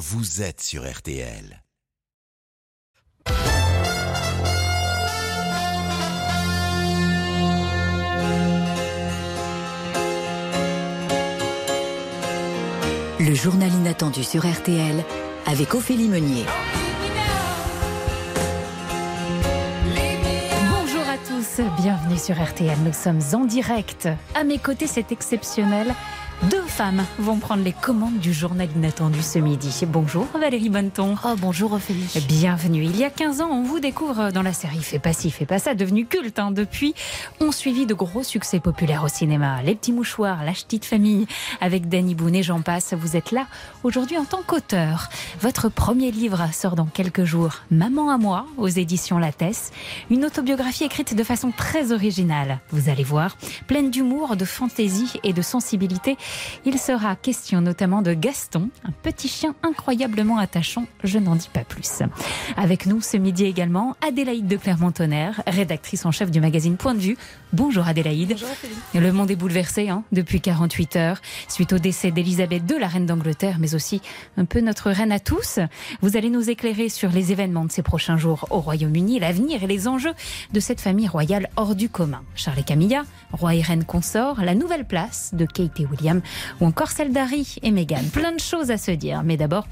vous êtes sur RTL. Le journal inattendu sur RTL avec Ophélie Meunier. Bonjour à tous, bienvenue sur RTL. Nous sommes en direct. À mes côtés, c'est exceptionnel. Deux femmes vont prendre les commandes du journal inattendu ce midi. Bonjour Valérie Bonneton. Oh bonjour Ophélie. Bienvenue. Il y a 15 ans, on vous découvre dans la série Fais pas ci, fais pas ça, devenu culte. Hein. Depuis, on suivi de gros succès populaires au cinéma. Les petits mouchoirs, La petite famille, avec Danny Boone et j'en passe. Vous êtes là aujourd'hui en tant qu'auteur. Votre premier livre sort dans quelques jours. Maman à moi, aux éditions Lattès. Une autobiographie écrite de façon très originale. Vous allez voir, pleine d'humour, de fantaisie et de sensibilité. Il sera question notamment de Gaston, un petit chien incroyablement attachant. Je n'en dis pas plus. Avec nous ce midi également, Adélaïde de Clermont-Tonnerre, rédactrice en chef du magazine Point de vue. Bonjour Adélaïde. Bonjour. Le monde est bouleversé hein, depuis 48 heures, suite au décès d'Elisabeth II, la reine d'Angleterre, mais aussi un peu notre reine à tous. Vous allez nous éclairer sur les événements de ces prochains jours au Royaume-Uni, l'avenir et les enjeux de cette famille royale hors du commun. Charles et Camilla, roi et reine consort, la nouvelle place de Kate et William, ou encore celle d'Harry et Meghan. Plein de choses à se dire. Mais d'abord,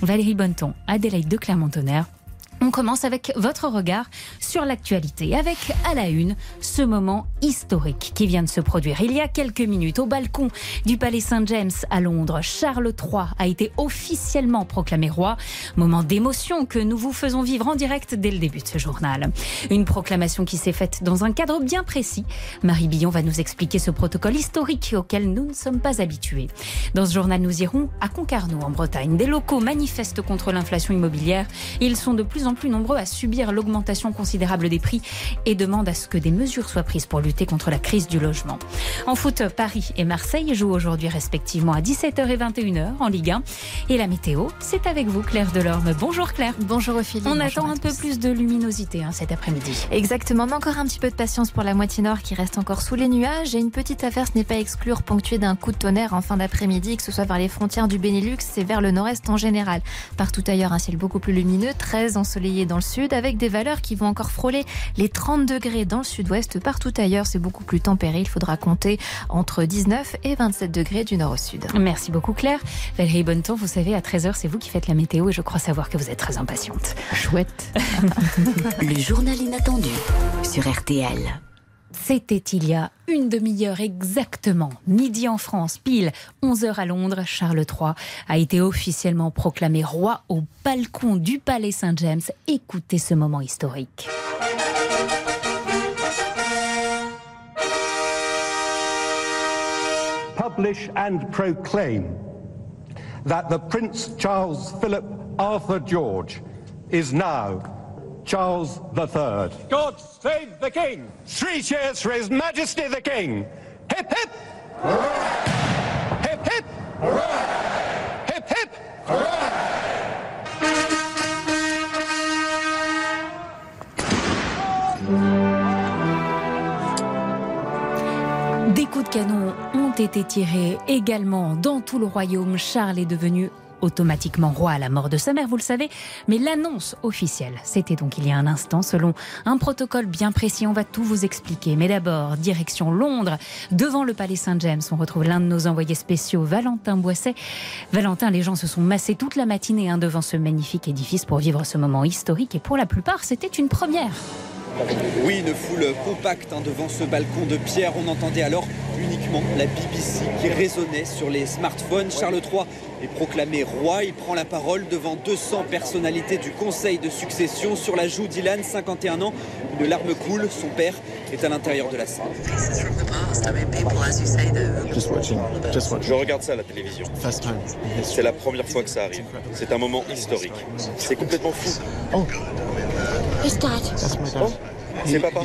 Valérie Bonneton, Adélaïde de Clermont-Tonnerre. On commence avec votre regard sur l'actualité, avec à la une ce moment historique qui vient de se produire il y a quelques minutes au balcon du Palais Saint-James à Londres. Charles III a été officiellement proclamé roi. Moment d'émotion que nous vous faisons vivre en direct dès le début de ce journal. Une proclamation qui s'est faite dans un cadre bien précis. Marie Billon va nous expliquer ce protocole historique auquel nous ne sommes pas habitués. Dans ce journal, nous irons à Concarneau en Bretagne. Des locaux manifestent contre l'inflation immobilière. Ils sont de plus en plus nombreux à subir l'augmentation considérable des prix et demandent à ce que des mesures soient prises pour lutter contre la crise du logement. En foot, Paris et Marseille jouent aujourd'hui respectivement à 17h et 21h en Ligue 1. Et la météo, c'est avec vous Claire Delorme. Bonjour Claire. Bonjour Ophélie. On attend un peu tous. plus de luminosité hein, cet après-midi. Exactement, mais encore un petit peu de patience pour la moitié nord qui reste encore sous les nuages et une petite averse n'est pas à exclure ponctuée d'un coup de tonnerre en fin d'après-midi, que ce soit vers les frontières du Benelux et vers le nord-est en général. Partout ailleurs, un ciel beaucoup plus lumineux, très ensoleillé dans le sud, avec des valeurs qui vont encore frôler les 30 degrés dans le sud-ouest. Partout ailleurs, c'est beaucoup plus tempéré. Il faudra compter entre 19 et 27 degrés du nord au sud. Merci beaucoup Claire. Valérie Bonneton, vous savez, à 13h, c'est vous qui faites la météo et je crois savoir que vous êtes très impatiente. Chouette. Le journal inattendu sur RTL. C'était il y a une demi-heure exactement, midi en France, pile 11h à Londres, Charles III a été officiellement proclamé roi au balcon du Palais Saint-James. Écoutez ce moment historique. publish and proclaim that the Prince Charles Philip Arthur George is now Charles III. God save the King! Three cheers for His Majesty the King! Hip hip! Hip hip! Hip hip! Des coups de canon ont été tirés également dans tout le royaume. Charles est devenu automatiquement roi à la mort de sa mère, vous le savez. Mais l'annonce officielle, c'était donc il y a un instant, selon un protocole bien précis. On va tout vous expliquer. Mais d'abord, direction Londres, devant le palais Saint-James, on retrouve l'un de nos envoyés spéciaux, Valentin Boisset. Valentin, les gens se sont massés toute la matinée hein, devant ce magnifique édifice pour vivre ce moment historique. Et pour la plupart, c'était une première. Oui, une foule compacte hein, devant ce balcon de pierre. On entendait alors uniquement la BBC qui résonnait sur les smartphones. Charles III est proclamé roi. Il prend la parole devant 200 personnalités du Conseil de succession. Sur la joue d'Ilan, 51 ans, une larme coule. Son père est à l'intérieur de la salle. Je regarde ça à la télévision. C'est la première fois que ça arrive. C'est un moment historique. C'est complètement fou. C'est papa.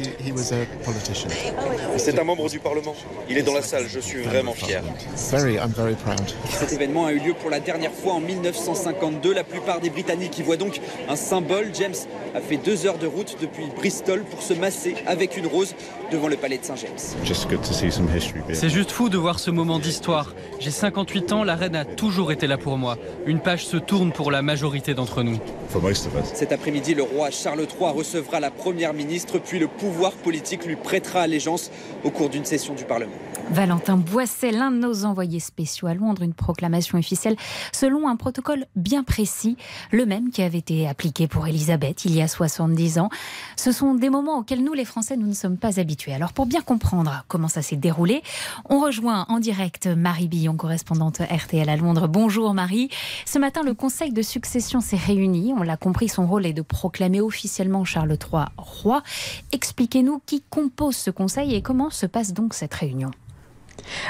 C'est un membre du Parlement. Il est dans la salle. Je suis vraiment fier. Cet événement a eu lieu pour la dernière fois en 1952. La plupart des Britanniques y voient donc un symbole. James a fait deux heures de route depuis Bristol pour se masser avec une rose devant le palais de Saint-James. C'est juste fou de voir ce moment d'histoire. J'ai 58 ans, la reine a toujours été là pour moi. Une page se tourne pour la majorité d'entre nous. Cet après-midi, le roi Charles III recevra la première ministre, puis le pouvoir politique lui prêtera allégeance au cours d'une session du Parlement. Valentin Boisset, l'un de nos envoyés spéciaux à Londres, une proclamation officielle selon un protocole bien précis, le même qui avait été appliqué pour Elisabeth il y a 70 ans. Ce sont des moments auxquels nous, les Français, nous ne sommes pas habitués. Alors pour bien comprendre comment ça s'est déroulé, on rejoint en direct Marie Billon, correspondante RTL à Londres. Bonjour Marie. Ce matin, le Conseil de succession s'est réuni. On l'a compris, son rôle est de proclamer officiellement Charles III roi. Expliquez-nous qui compose ce Conseil et comment se passe donc cette réunion.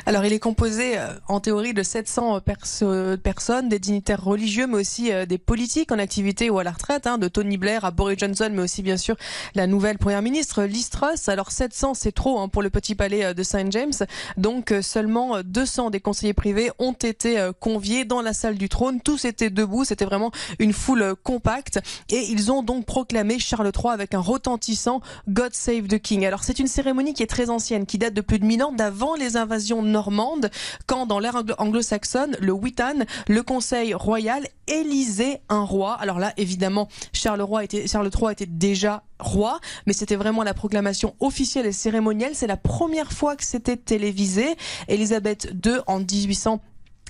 Alors, il est composé euh, en théorie de 700 personnes, des dignitaires religieux, mais aussi euh, des politiques en activité ou à la retraite, hein, de Tony Blair à Boris Johnson, mais aussi bien sûr la nouvelle première ministre Liz Truss. Alors 700, c'est trop hein, pour le petit palais euh, de Saint James. Donc seulement 200 des conseillers privés ont été conviés dans la salle du trône. Tous étaient debout. C'était vraiment une foule compacte et ils ont donc proclamé Charles III avec un retentissant God Save the King. Alors c'est une cérémonie qui est très ancienne, qui date de plus de 1000 ans, d'avant les invasions normande, quand dans l'ère anglo-saxonne, le Witan, le Conseil royal, élisait un roi. Alors là, évidemment, Charles, roi était, Charles III était déjà roi, mais c'était vraiment la proclamation officielle et cérémonielle. C'est la première fois que c'était télévisé. Elisabeth II en 1800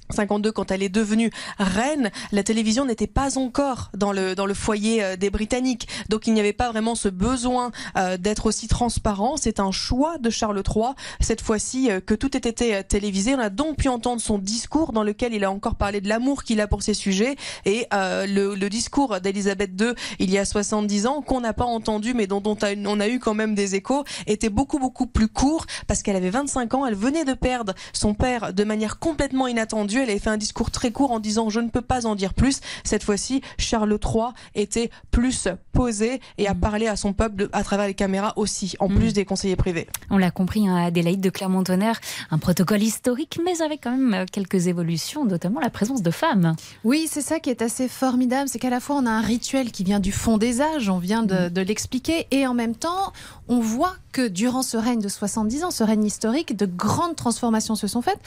52 quand elle est devenue reine, la télévision n'était pas encore dans le dans le foyer euh, des Britanniques. Donc il n'y avait pas vraiment ce besoin euh, d'être aussi transparent, c'est un choix de Charles III cette fois-ci euh, que tout ait été télévisé. On a donc pu entendre son discours dans lequel il a encore parlé de l'amour qu'il a pour ces sujets et le, le, discours d'Elisabeth II il y a 70 ans qu'on n'a pas entendu mais dont on a eu quand même des échos était beaucoup beaucoup plus court parce qu'elle avait 25 ans, elle venait de perdre son père de manière complètement inattendue elle avait fait un discours très court en disant je ne peux pas en dire plus. Cette fois-ci, Charles III était plus posé et a mm. parlé à son peuple à travers les caméras aussi, en mm. plus des conseillers privés. On l'a compris, hein, Adélaïde de Clermont-Tonnerre, un protocole historique, mais avec quand même euh, quelques évolutions, notamment la présence de femmes. Oui, c'est ça qui est assez formidable, c'est qu'à la fois on a un rituel qui vient du fond des âges, on vient de, de l'expliquer, et en même temps, on voit que durant ce règne de 70 ans, ce règne historique, de grandes transformations se sont faites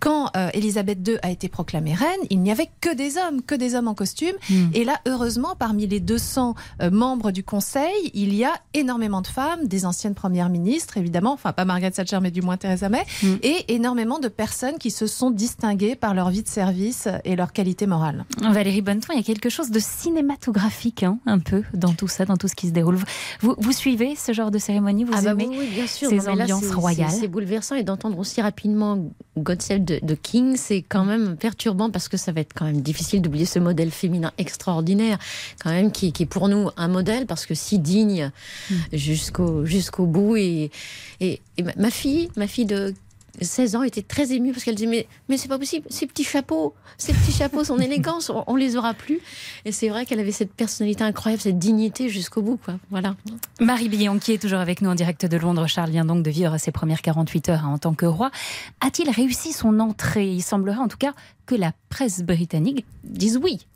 quand euh, Elisabeth II a été proclamée reine, il n'y avait que des hommes, que des hommes en costume. Hmm. Et là, heureusement, parmi les 200 euh, membres du Conseil, il y a énormément de femmes, des anciennes premières ministres, évidemment, enfin pas Margaret Thatcher, mais du moins Theresa May, hmm. et énormément de personnes qui se sont distinguées par leur vie de service et leur qualité morale. Valérie Bonneton, il y a quelque chose de cinématographique, hein, un peu, dans tout ça, dans tout ce qui se déroule. Vous, vous suivez ce genre de cérémonie? Vous ah bah aimez oui, bien sûr. ces ambiances royales? C'est bouleversant et d'entendre aussi rapidement God Save de, King, c'est quand même perturbant parce que ça va être quand même difficile d'oublier ce modèle féminin extraordinaire, quand même, qui, est pour nous un modèle parce que si digne mm. jusqu'au jusqu'au bout. Et, et, ma fille, ma fille de 16 ans était très émue parce qu'elle disait mais, mais c'est pas possible, ces petits chapeaux, ces petits chapeaux, son élégance, on, les aura plus. Et c'est vrai qu'elle avait cette personnalité incroyable, cette dignité jusqu'au bout. Quoi. Voilà. Marie Billon, qui est toujours avec nous en direct de Londres, Charles vient donc de vivre ses premières 48 heures en tant que roi. A-t-il réussi son entrée? Il semblerait en tout cas que la presse britannique dise oui.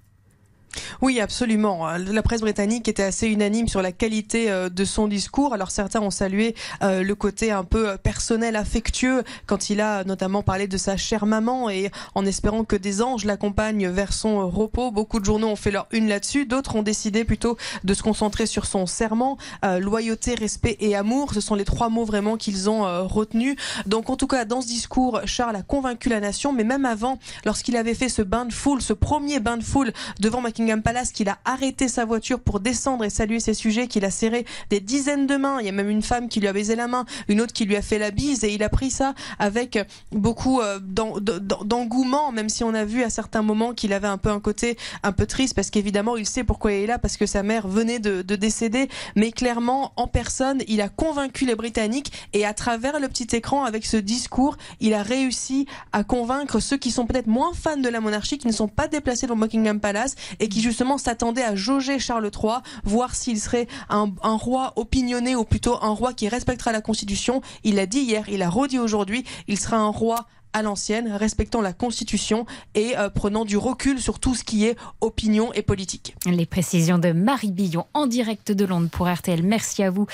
Oui, absolument. La presse britannique était assez unanime sur la qualité euh, de son discours. Alors certains ont salué euh, le côté un peu euh, personnel, affectueux, quand il a notamment parlé de sa chère maman et en espérant que des anges l'accompagnent vers son repos. Beaucoup de journaux ont fait leur une là-dessus. D'autres ont décidé plutôt de se concentrer sur son serment, loyauté, respect et amour. Ce sont les trois mots vraiment qu'ils ont retenus. Donc en tout cas, dans ce discours, Charles a convaincu la nation, mais même avant, lorsqu'il avait fait ce bain de foule, ce premier bain de foule devant Palace qu'il a arrêté sa voiture pour descendre et saluer ses sujets, qu'il a serré des dizaines de mains. Il y a même une femme qui lui a baisé la main, une autre qui lui a fait la bise et il a pris ça avec beaucoup euh, d'engouement, même si on a vu à certains moments qu'il avait un peu un côté un peu triste parce qu'évidemment il sait pourquoi il est là parce que sa mère venait de, de décéder, mais clairement en personne il a convaincu les Britanniques et à travers le petit écran avec ce discours il a réussi à convaincre ceux qui sont peut-être moins fans de la monarchie, qui ne sont pas déplacés dans Buckingham Palace et qui justement s'attendait à jauger Charles III, voir s'il serait un, roi opinionné ou plutôt un roi qui respectera la Constitution. Il l'a dit hier, il a redit aujourd'hui, il sera un roi à l'ancienne, respectant la Constitution et prenant du recul sur tout ce qui est opinion et politique. Les précisions de Marie Billon en direct de Londres pour RTL. Merci à vous.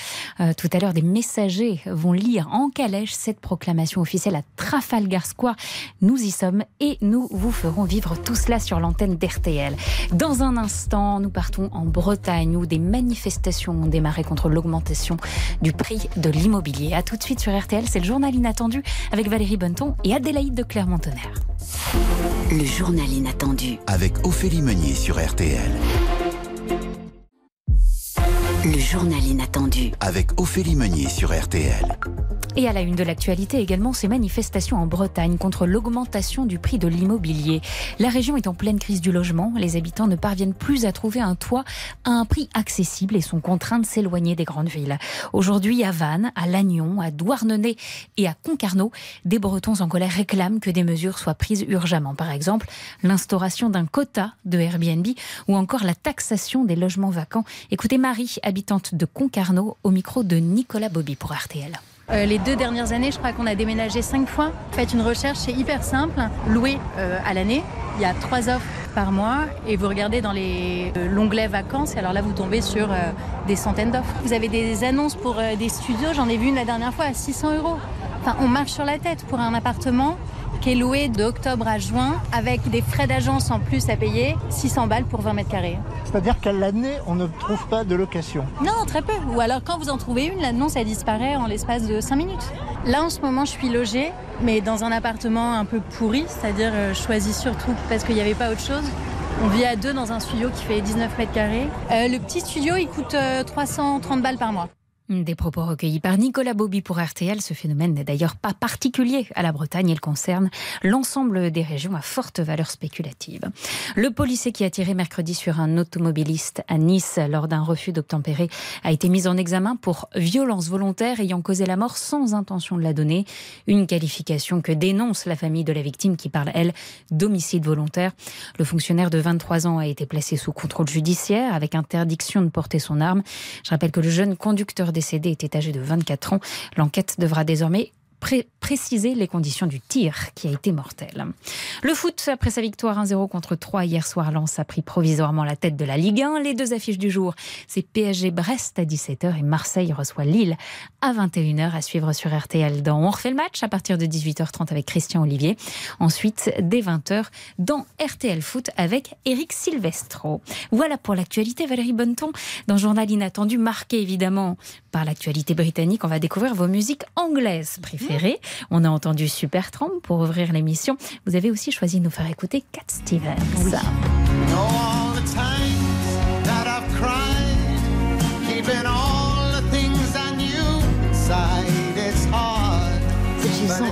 tout à l'heure, des messagers vont lire en calèche cette proclamation officielle à Trafalgar Square. Nous y sommes et nous vous ferons vivre tout cela sur l'antenne d'RTL. Dans un instant, nous partons en Bretagne où des manifestations ont démarré contre l'augmentation du prix de l'immobilier. A tout de suite sur RTL, c'est le journal inattendu avec Valérie Bonneton et Adélaïde de Clermont-Tonnerre. Le journal inattendu avec Ophélie Meunier sur RTL. Le journal inattendu avec Ophélie Meunier sur RTL. Et à la une de l'actualité également, ces manifestations en Bretagne contre l'augmentation du prix de l'immobilier. La région est en pleine crise du logement. Les habitants ne parviennent plus à trouver un toit à un prix accessible et sont contraints de s'éloigner des grandes villes. Aujourd'hui, à Vannes, à Lannion, à Douarnenez et à Concarneau, des Bretons en colère réclament que des mesures soient prises urgemment. Par exemple, l'instauration d'un quota de Airbnb ou encore la taxation des logements vacants. Écoutez Marie, habitante de Concarneau, au micro de Nicolas Bobby pour RTL. Euh, les deux dernières années, je crois qu'on a déménagé cinq fois. Faites une recherche, c'est hyper simple. Louer euh, à l'année, il y a trois offres par mois et vous regardez dans les euh, l'onglet vacances et alors là vous tombez sur des centaines d'offres. Vous avez des annonces pour des studios, j'en ai vu une la dernière fois à 600 euros. Enfin, on marche sur la tête pour un appartement qui est loué d'octobre à juin avec des frais d'agence en plus à payer, 600 balles pour 20 mètres carrés. C'est-à-dire qu'à l'année, on ne trouve pas de location Non, très peu. Ou alors quand vous en trouvez une, l'annonce elle disparaît en l'espace de 5 minutes. Là en ce moment, je suis logée, mais dans un appartement un peu pourri, c'est-à-dire euh, choisi surtout parce qu'il n'y avait pas autre chose. On vit à deux dans un studio qui fait 19 mètres carrés. Euh, le petit studio, il coûte 330 euh, balles par mois. Des propos recueillis par Nicolas Bobby pour RTL. Ce phénomène n'est d'ailleurs pas particulier à la Bretagne. Il concerne l'ensemble des régions à forte valeur spéculative. Le policier qui a tiré mercredi sur un automobiliste à Nice lors d'un refus d'obtempérer a été mis en examen pour violence volontaire ayant causé la mort sans intention de la donner. Une qualification que dénonce la famille de la victime qui parle, elle, d'homicide volontaire. Le fonctionnaire de 23 ans a été placé sous contrôle judiciaire avec interdiction de porter son arme. Je rappelle que le jeune conducteur décédé était âgé de 24 ans. L'enquête devra désormais préciser les conditions du tir qui a été mortel. Le foot, après sa victoire 1-0 contre 3 hier soir, Lens a pris provisoirement la tête de la Ligue 1. Les deux affiches du jour, c'est PSG Brest à 17h et Marseille reçoit Lille à 21h à suivre sur RTL dans On refait le match à partir de 18h30 avec Christian Olivier. Ensuite, dès 20h dans RTL Foot avec Eric Silvestro. Voilà pour l'actualité. Valérie Bonneton, dans Journal Inattendu, marqué évidemment par l'actualité britannique, on va découvrir vos musiques anglaises préférées. On a entendu Supertramp pour ouvrir l'émission. Vous avez aussi choisi de nous faire écouter Cat Stevens.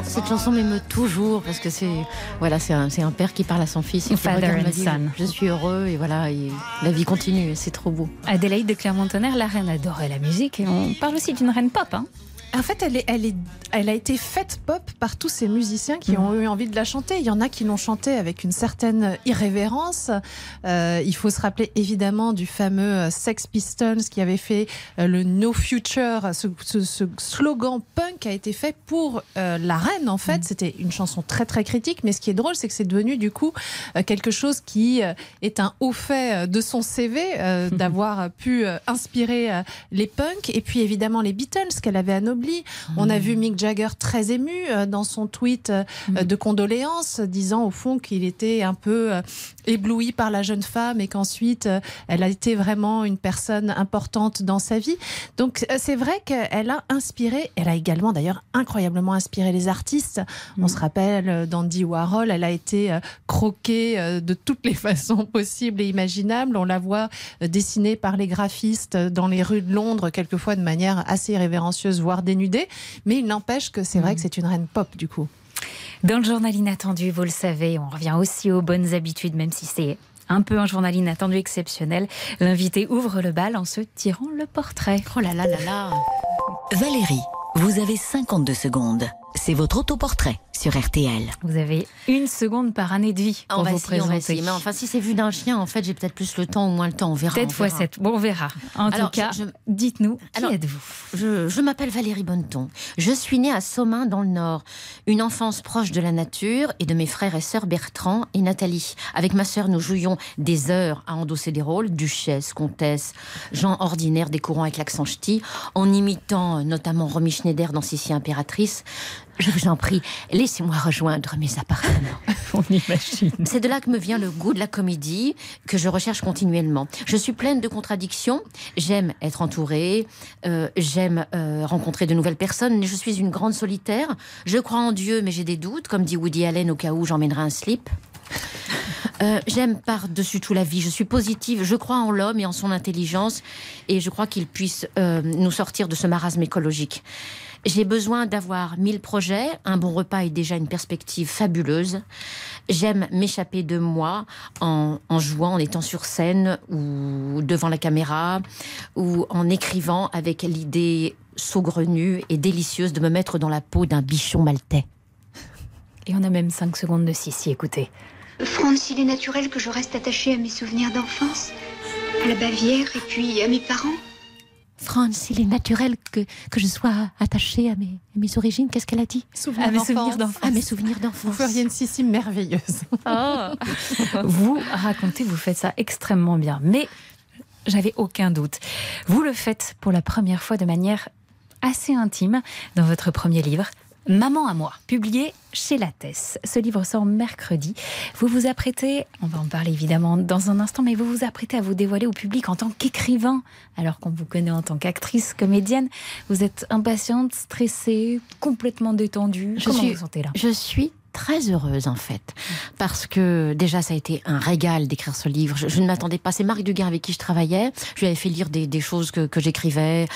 Cette chanson, m'émeut toujours parce que c'est voilà, c'est un, un, père qui parle à son fils. Et Je suis heureux et voilà, la vie continue. C'est trop beau. Adélaïde de Clermont-Tonnerre, la reine adorait la musique et on parle aussi d'une reine pop. Hein en fait, elle, est, elle, est, elle a été faite pop par tous ces musiciens qui ont eu envie de la chanter. Il y en a qui l'ont chantée avec une certaine irrévérence. Euh, il faut se rappeler évidemment du fameux euh, Sex Pistols qui avait fait euh, le No Future. Ce, ce, slogan punk a été fait pour la reine, en fait. Mm. C'était une chanson très très critique, mais ce qui est drôle, c'est que c'est devenu du coup quelque chose qui est un haut fait de son CV, d'avoir pu inspirer les punks. Et puis évidemment les Beatles qu'elle avait on a vu Mick Jagger très ému euh, dans son tweet euh, mm. de condoléances, disant au fond qu'il était un peu euh, ébloui par la jeune femme et qu'ensuite elle a été vraiment une personne importante dans sa vie. Donc c'est vrai qu'elle a inspiré, elle a également d'ailleurs incroyablement inspiré les artistes. On mm. se rappelle d'Andy Warhol, elle a été croquée de toutes les façons possibles et imaginables. On la voit dessinée par les graphistes dans les rues de Londres, quelquefois de manière assez révérencieuse, voire dénudée. Mais il n'empêche que c'est vrai que c'est une reine pop du coup. Dans le journal inattendu, vous le savez, on revient aussi aux bonnes habitudes, même si c'est un peu un journal inattendu exceptionnel. L'invité ouvre le bal en se tirant le portrait. Oh là là là là Valérie, vous avez 52 secondes. C'est votre autoportrait sur RTL. Vous avez une seconde par année de vie pour on va vous essayer, on va essayer. Mais enfin, si c'est vu d'un chien, en fait, j'ai peut-être plus le temps ou moins le temps. On verra. Peut-être fois verra. 7. Bon, on verra. En Alors, tout cas, je- dites-nous, qui êtes-vous Je, je m'appelle Valérie Bonneton. Je suis née à Somain dans le Nord. Une enfance proche de la nature et de mes frères et sœurs Bertrand et Nathalie. Avec ma sœur, nous jouions des heures à endosser des rôles, duchesse, comtesse, gens ordinaires décourant avec l'accent ch'ti, en imitant euh, notamment Romy Schneider dans Sissi Impératrice. Je vous en prie, laissez-moi rejoindre mes appartements. On imagine. C'est de là que me vient le goût de la comédie que je recherche continuellement. Je suis pleine de contradictions. J'aime être entourée, euh, j'aime euh, rencontrer de nouvelles personnes, je suis une grande solitaire. Je crois en Dieu, mais j'ai des doutes, comme dit Woody Allen au cas où j'emmènerai un slip. Euh, J'aime par-dessus tout la vie. Je suis positive. Je crois en l'homme et en son intelligence. Et je crois qu'il puisse euh, nous sortir de ce marasme écologique. J'ai besoin d'avoir mille projets. Un bon repas est déjà une perspective fabuleuse. J'aime m'échapper de moi en, en jouant, en étant sur scène ou devant la caméra ou en écrivant avec l'idée saugrenue et délicieuse de me mettre dans la peau d'un bichon maltais. Et on a même 5 secondes de Sissi, écoutez. Franz, il est naturel que je reste attachée à mes souvenirs d'enfance, à la Bavière et puis à mes parents. Franz, il est naturel que, que je sois attachée à mes, à mes origines. Qu'est-ce qu'elle a dit Souvenirs À mes d'enfance. souvenirs d'enfance. À mes souvenirs Vous d'enfance. feriez une Sissi merveilleuse. vous racontez, vous faites ça extrêmement bien. Mais j'avais aucun doute. Vous le faites pour la première fois de manière assez intime dans votre premier livre. Maman à moi, publié chez Lattès. Ce livre sort mercredi. Vous vous apprêtez, on va en parler évidemment dans un instant, mais vous vous apprêtez à vous dévoiler au public en tant qu'écrivain, alors qu'on vous connaît en tant qu'actrice, comédienne. Vous êtes impatiente, stressée, complètement détendue. Je Comment suis- vous vous sentez là? Je suis très heureuse en fait. Parce que déjà ça a été un régal d'écrire ce livre. Je, ne m'attendais pas. C'est Marc Duguin avec qui je travaillais. Je lui avais fait lire des, choses que, j'écrivais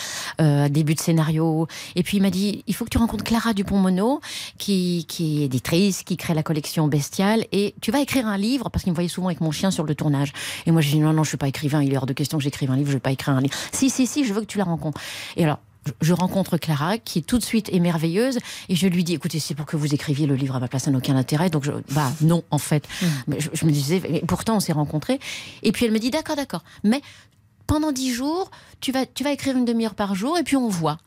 euh, début de scénario. Et puis il m'a dit il faut que tu rencontres Clara Dupont-Mono qui, qui est éditrice qui crée la collection Bestiale. Et tu vas écrire un livre parce qu'il me voyait souvent avec mon chien sur le tournage. Et moi j'ai dit non non je suis pas écrivain. Il est hors de question que j'écrive un livre. Je vais pas écrire un livre. Si si si je veux que tu la rencontres. Et alors je- rencontre Clara, qui tout de suite est merveilleuse, et je lui dis, écoutez, c'est pour que vous écriviez le livre à ma place, ça n'a aucun intérêt. Donc, je, bah, non, en fait. Mais je, je me disais, pourtant, on s'est rencontrés. Et puis, elle me dit, d'accord, d'accord. Mais pendant dix jours, tu vas, tu vas écrire une demi-heure par jour, et puis on voit.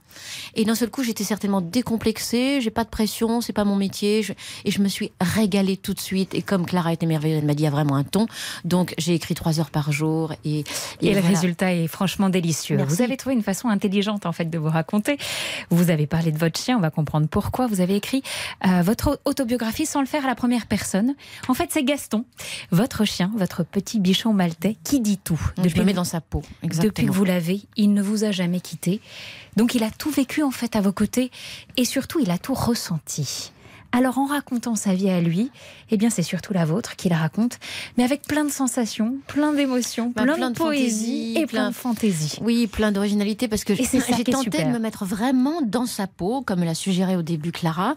Et d'un seul coup, j'étais certainement décomplexée, j'ai pas de pression, c'est pas mon métier, je- et je me suis régalée tout de suite. Et comme Clara était merveilleuse, elle m'a dit, il y a vraiment un ton. Donc, j'ai écrit trois heures par jour, et, Et, le voilà. résultat est franchement délicieux. Merci. Vous avez trouvé une façon intelligente en fait de vous raconter. Vous avez parlé de votre chien, on va comprendre pourquoi. Vous avez écrit euh, votre autobiographie sans le faire à la première personne. En fait, c'est Gaston, votre chien, votre petit bichon maltais, qui dit tout. Je me mets dans sa peau. Exactement. Depuis que vous l'avez, il ne vous a jamais quitté. Donc il a tout vécu en fait à vos côtés et surtout il a tout ressenti. Alors en racontant sa vie à lui, eh bien c'est surtout la vôtre qu'il raconte, mais avec plein de sensations, plein d'émotions, Bah, plein, plein de poésie et plein plein- de fantaisie. Oui, plein d'originalité parce que j'ai qui tenté de me mettre vraiment dans sa peau, comme l'a suggéré au début Clara.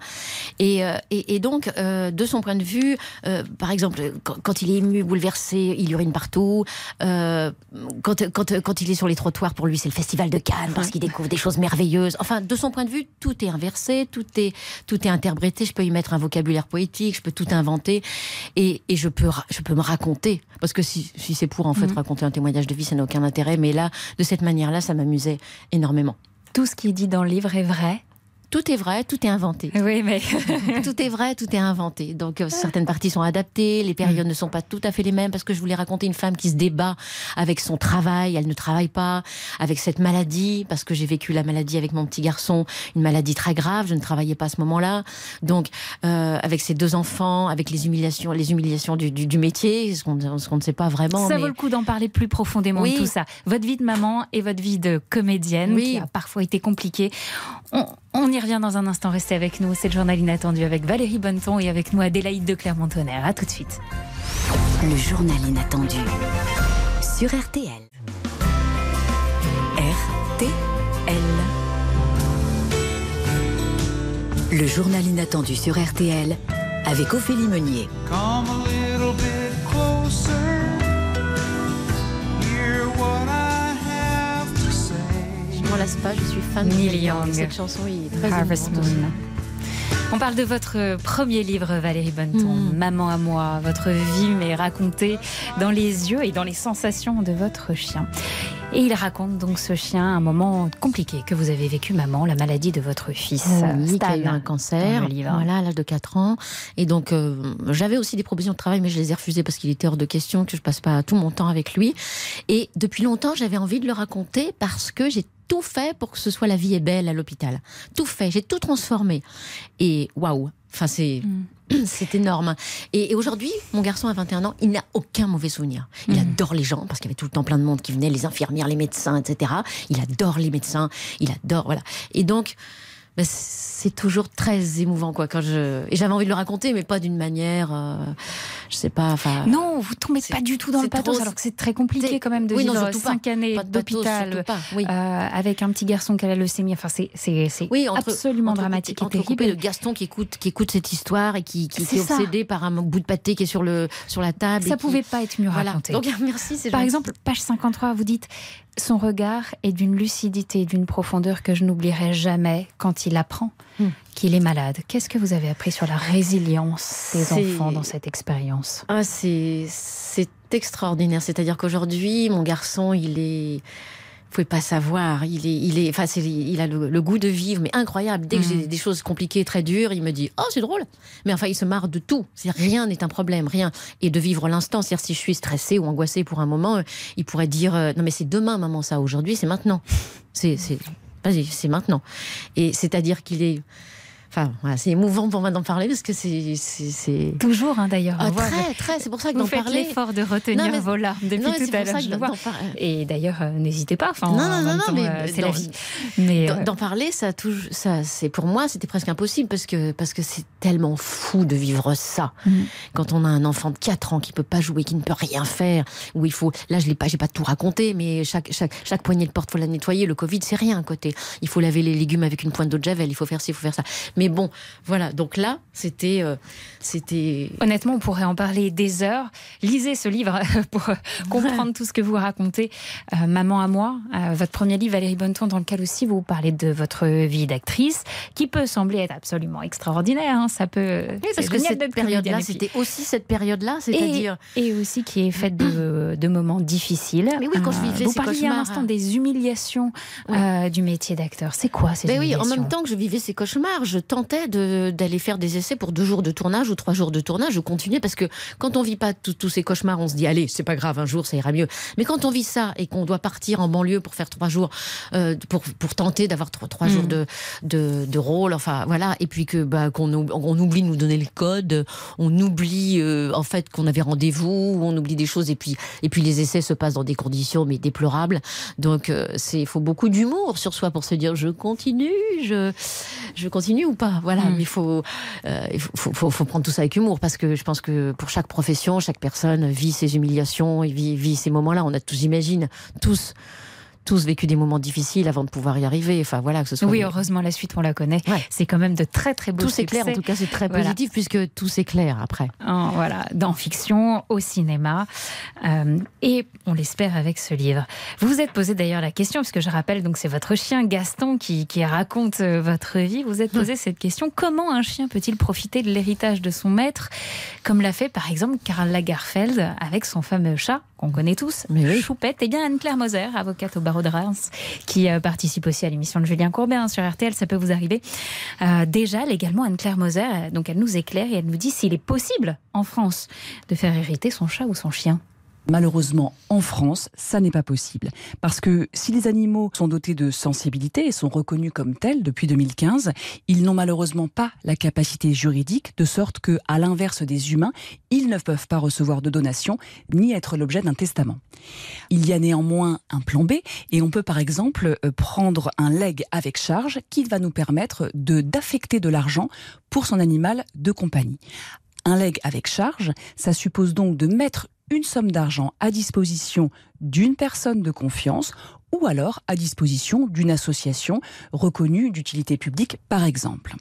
Et, euh, et, et donc, euh, de son point de vue, euh, par exemple, quand, quand il est ému, bouleversé, il urine partout. Quand, quand, quand il est sur les trottoirs, pour lui, c'est le festival de Cannes parce qu'il découvre des choses merveilleuses. Enfin, de son point de vue, tout est inversé, tout est, tout est interprété. Je peux y mettre un vocabulaire poétique, je peux tout inventer. Et, et je, peux, je peux me raconter. Parce que si, si c'est pour en fait Mhm. raconter un témoignage de vie, ça n'a aucun intérêt. Mais là, de cette manière-là, ça m'amusait énormément. Tout ce qui est dit dans le livre est vrai. Tout est vrai, tout est inventé. Oui, mais tout est vrai, tout est inventé. Donc euh, certaines parties sont adaptées, les périodes ne sont pas tout à fait les mêmes parce que je voulais raconter une femme qui se débat avec son travail, elle ne travaille pas, avec cette maladie parce que j'ai vécu la maladie avec mon petit garçon, une maladie très grave, je ne travaillais pas à ce moment-là. Donc euh, avec ses deux enfants, avec les humiliations, les humiliations du, du, du métier, ce qu'on ne sait pas vraiment. ça mais- vaut le coup d'en parler plus profondément Oui. de tout ça. Votre vie de maman et votre vie de comédienne Oui. qui a parfois été compliquée. On, on y revient dans un instant. Restez avec nous. C'est le journal inattendu avec Valérie Bonneton et avec nous Adélaïde de Clermont-Tonnerre. À tout de suite. Le journal inattendu sur RTL. RTL. Le journal inattendu sur RTL avec Ophélie Meunier. Come a Je m'en lasse pas, je suis fan de Neil Young. Cette chanson est très Harvest. Moon. On parle de votre premier livre, Valérie Bonneton, Mm. Maman à moi. Votre vie mais racontée dans les yeux et dans les sensations de votre chien. Et il raconte donc ce chien un moment compliqué que vous avez vécu, maman, la maladie de votre fils. Oui, qui a Stan, eu un cancer, voilà, à l'âge de 4 ans. Et donc, euh, j'avais aussi des propositions de travail, mais je les ai refusées parce qu'il était hors de question que je passe pas tout mon temps avec lui. Et depuis longtemps, j'avais envie de le raconter parce que j'ai tout fait pour que ce soit la vie est belle à l'hôpital. Tout fait, j'ai tout transformé. Et waouh, enfin c'est c'est énorme. Et, et aujourd'hui, mon garçon a 21 ans, il n'a aucun mauvais souvenir. Il adore les gens parce qu'il y avait tout le temps plein de monde qui venait, les infirmières, les médecins, etc. Il adore les médecins, il adore voilà. Et donc c'est toujours très émouvant quoi quand je et j'avais envie de le raconter mais pas d'une manière euh, je sais pas enfin Non, vous tombez pas du tout dans le pathos, trop- alors que c'est très compliqué quand même de Oui, non, vivre pas. cinq années Pas pathos, d'hôpital oui. euh, avec un petit garçon qui a la leucémie. Enfin, c'est c'est c'est Oui, entre- absolument entre- dramatique et entrecoupé terrible. de Gaston qui écoute, qui écoute cette histoire et qui, qui, est obsédé par un bout de pâté qui est sur, le, sur la table. Ça et qui- pouvait pas être mieux Voilà. raconté. Donc merci, Par gentil. exemple, page 53, vous dites son regard est d'une lucidité, d'une profondeur que je n'oublierai jamais quand il apprend Hmm. qu'il est malade. Qu'est-ce que vous avez appris sur la résilience des enfants dans cette expérience? Ah, c'est c'est extraordinaire. C'est-à-dire qu'aujourd'hui, mon garçon, il est. Vous pouvez pas savoir. Il est, il est, enfin, c'est- il a le, le goût de vivre, mais incroyable. Dès que j'ai des choses compliquées, très dures, il me dit, oh, c'est drôle. Mais enfin, il se marre de tout. Rien n'est un problème, rien. Et de vivre l'instant. C'est-à-dire, si je suis stressée ou angoissée pour un moment, euh, il pourrait dire, euh, non, mais c'est demain, maman, ça. Aujourd'hui, c'est maintenant. C'est, c'est, vas-y, c'est maintenant. Et c'est-à-dire qu'il est. Enfin, voilà, c'est émouvant pour moi d'en parler parce que c'est. Toujours, hein, d'ailleurs. Ah, très, très. C'est pour ça que d'en parler. l'effort de retenir Non, mais- vos larmes depuis Non, tout à l'heure. Et d'ailleurs, euh, n'hésitez pas. Enfin, Non, non, non, temps, mais euh, c'est la vie. Mais D'en euh, d'en parler, ça c'est pour moi, c'était presque impossible parce que parce que c'est tellement fou de vivre ça. Mhm. Quand on a un enfant de 4 ans qui peut pas jouer, qui ne peut rien faire, où il faut, là je l'ai pas, j'ai pas tout raconté, mais chaque chaque chaque poignée de porte faut la nettoyer. Le Covid c'est rien à côté. Il faut laver les légumes avec une pointe d'eau de javel. Il faut faire ci, il faut faire ça. Mais bon, voilà. Donc là, c'était euh, c'était Honnêtement, on pourrait en parler des heures. Lisez ce livre pour euh, comprendre tout ce que vous racontez. Euh, Maman à moi, euh, votre premier livre, Valérie Bonneton, dans lequel aussi vous parlez de votre vie d'actrice, qui peut sembler être absolument extraordinaire. hein. Ça peut. Oui, parce que cette période-là, c'était aussi cette période-là, c'est-à-dire Et, et aussi qui est faite de, de moments difficiles. Mais oui, quand je vivais Vous parliez à l'instant hein. des humiliations du métier d'acteur. C'est quoi ces Ben oui, humiliations en même temps que je vivais ces cauchemars, je tentais de- d'aller faire des essais pour deux jours de tournage ou trois jours de tournage. Je continuais parce que quand on vit pas tous ces cauchemars, on se dit allez, c'est pas grave, un jour ça ira mieux. Mais quand on vit ça et qu'on doit partir en banlieue pour faire trois jours, euh, pour, pour tenter d'avoir trois, trois jours de, de, de rôle, enfin voilà, et puis que bah, qu'on ou- on oublie de nous donner le code, on oublie euh, en fait qu'on avait rendez-vous, on oublie des choses et puis et puis les essais se passent dans des conditions mais déplorables. Donc euh, c'est il faut beaucoup d'humour sur soi pour se dire je continue, je je continue ou pas. Voilà, Mm. mais il faut, euh, il faut, faut, faut prendre tout ça avec humour parce que je pense que pour chaque profession, chaque personne vit ses humiliations, et vit, vit ces moments-là. On a tous, j'imagine, tous, tous vécu des moments difficiles avant de pouvoir y arriver. Enfin voilà, que ce soit. Oui, heureusement, la suite, on la connaît. C'est quand même de très, très beaux tout s'éclaire. En tout cas, c'est très Voilà. positif puisque tout s'éclaire après. En- voilà, dans fiction, au cinéma, euh, et on l'espère avec ce livre. Vous vous êtes posé d'ailleurs la question, parce que je rappelle, donc c'est votre chien Gaston qui, qui raconte euh, votre vie. Vous vous êtes posé cette question comment un chien peut-il profiter de l'héritage de son maître, comme l'a fait par exemple Karl Lagerfeld avec son fameux chat qu'on connaît tous, Choupette? Et bien Anne-Claire Moser, avocate au barreau de Reims, qui euh, participe aussi à l'émission de Julien Courbet hein, sur RTL, ça peut vous arriver. Euh, déjà, légalement, Anne-Claire Moser, euh, donc elle nous éclaire et elle nous dit s'il est possible en France de faire hériter son chat ou son chien. Malheureusement, en France, ça n'est pas possible. Parce que si les animaux sont dotés de sensibilité et sont reconnus comme tels depuis 2015, ils n'ont malheureusement pas la capacité juridique, de sorte que, à l'inverse des humains, ils ne peuvent pas recevoir de donation ni être l'objet d'un testament. Il y a néanmoins un plan B et on peut par exemple euh, prendre un leg avec charge qui va nous permettre de d'affecter de l'argent pour son animal de compagnie. Un leg avec charge, ça suppose donc de mettre une somme d'argent à disposition d'une personne de confiance ou alors à disposition d'une association reconnue d'utilité publique, par exemple.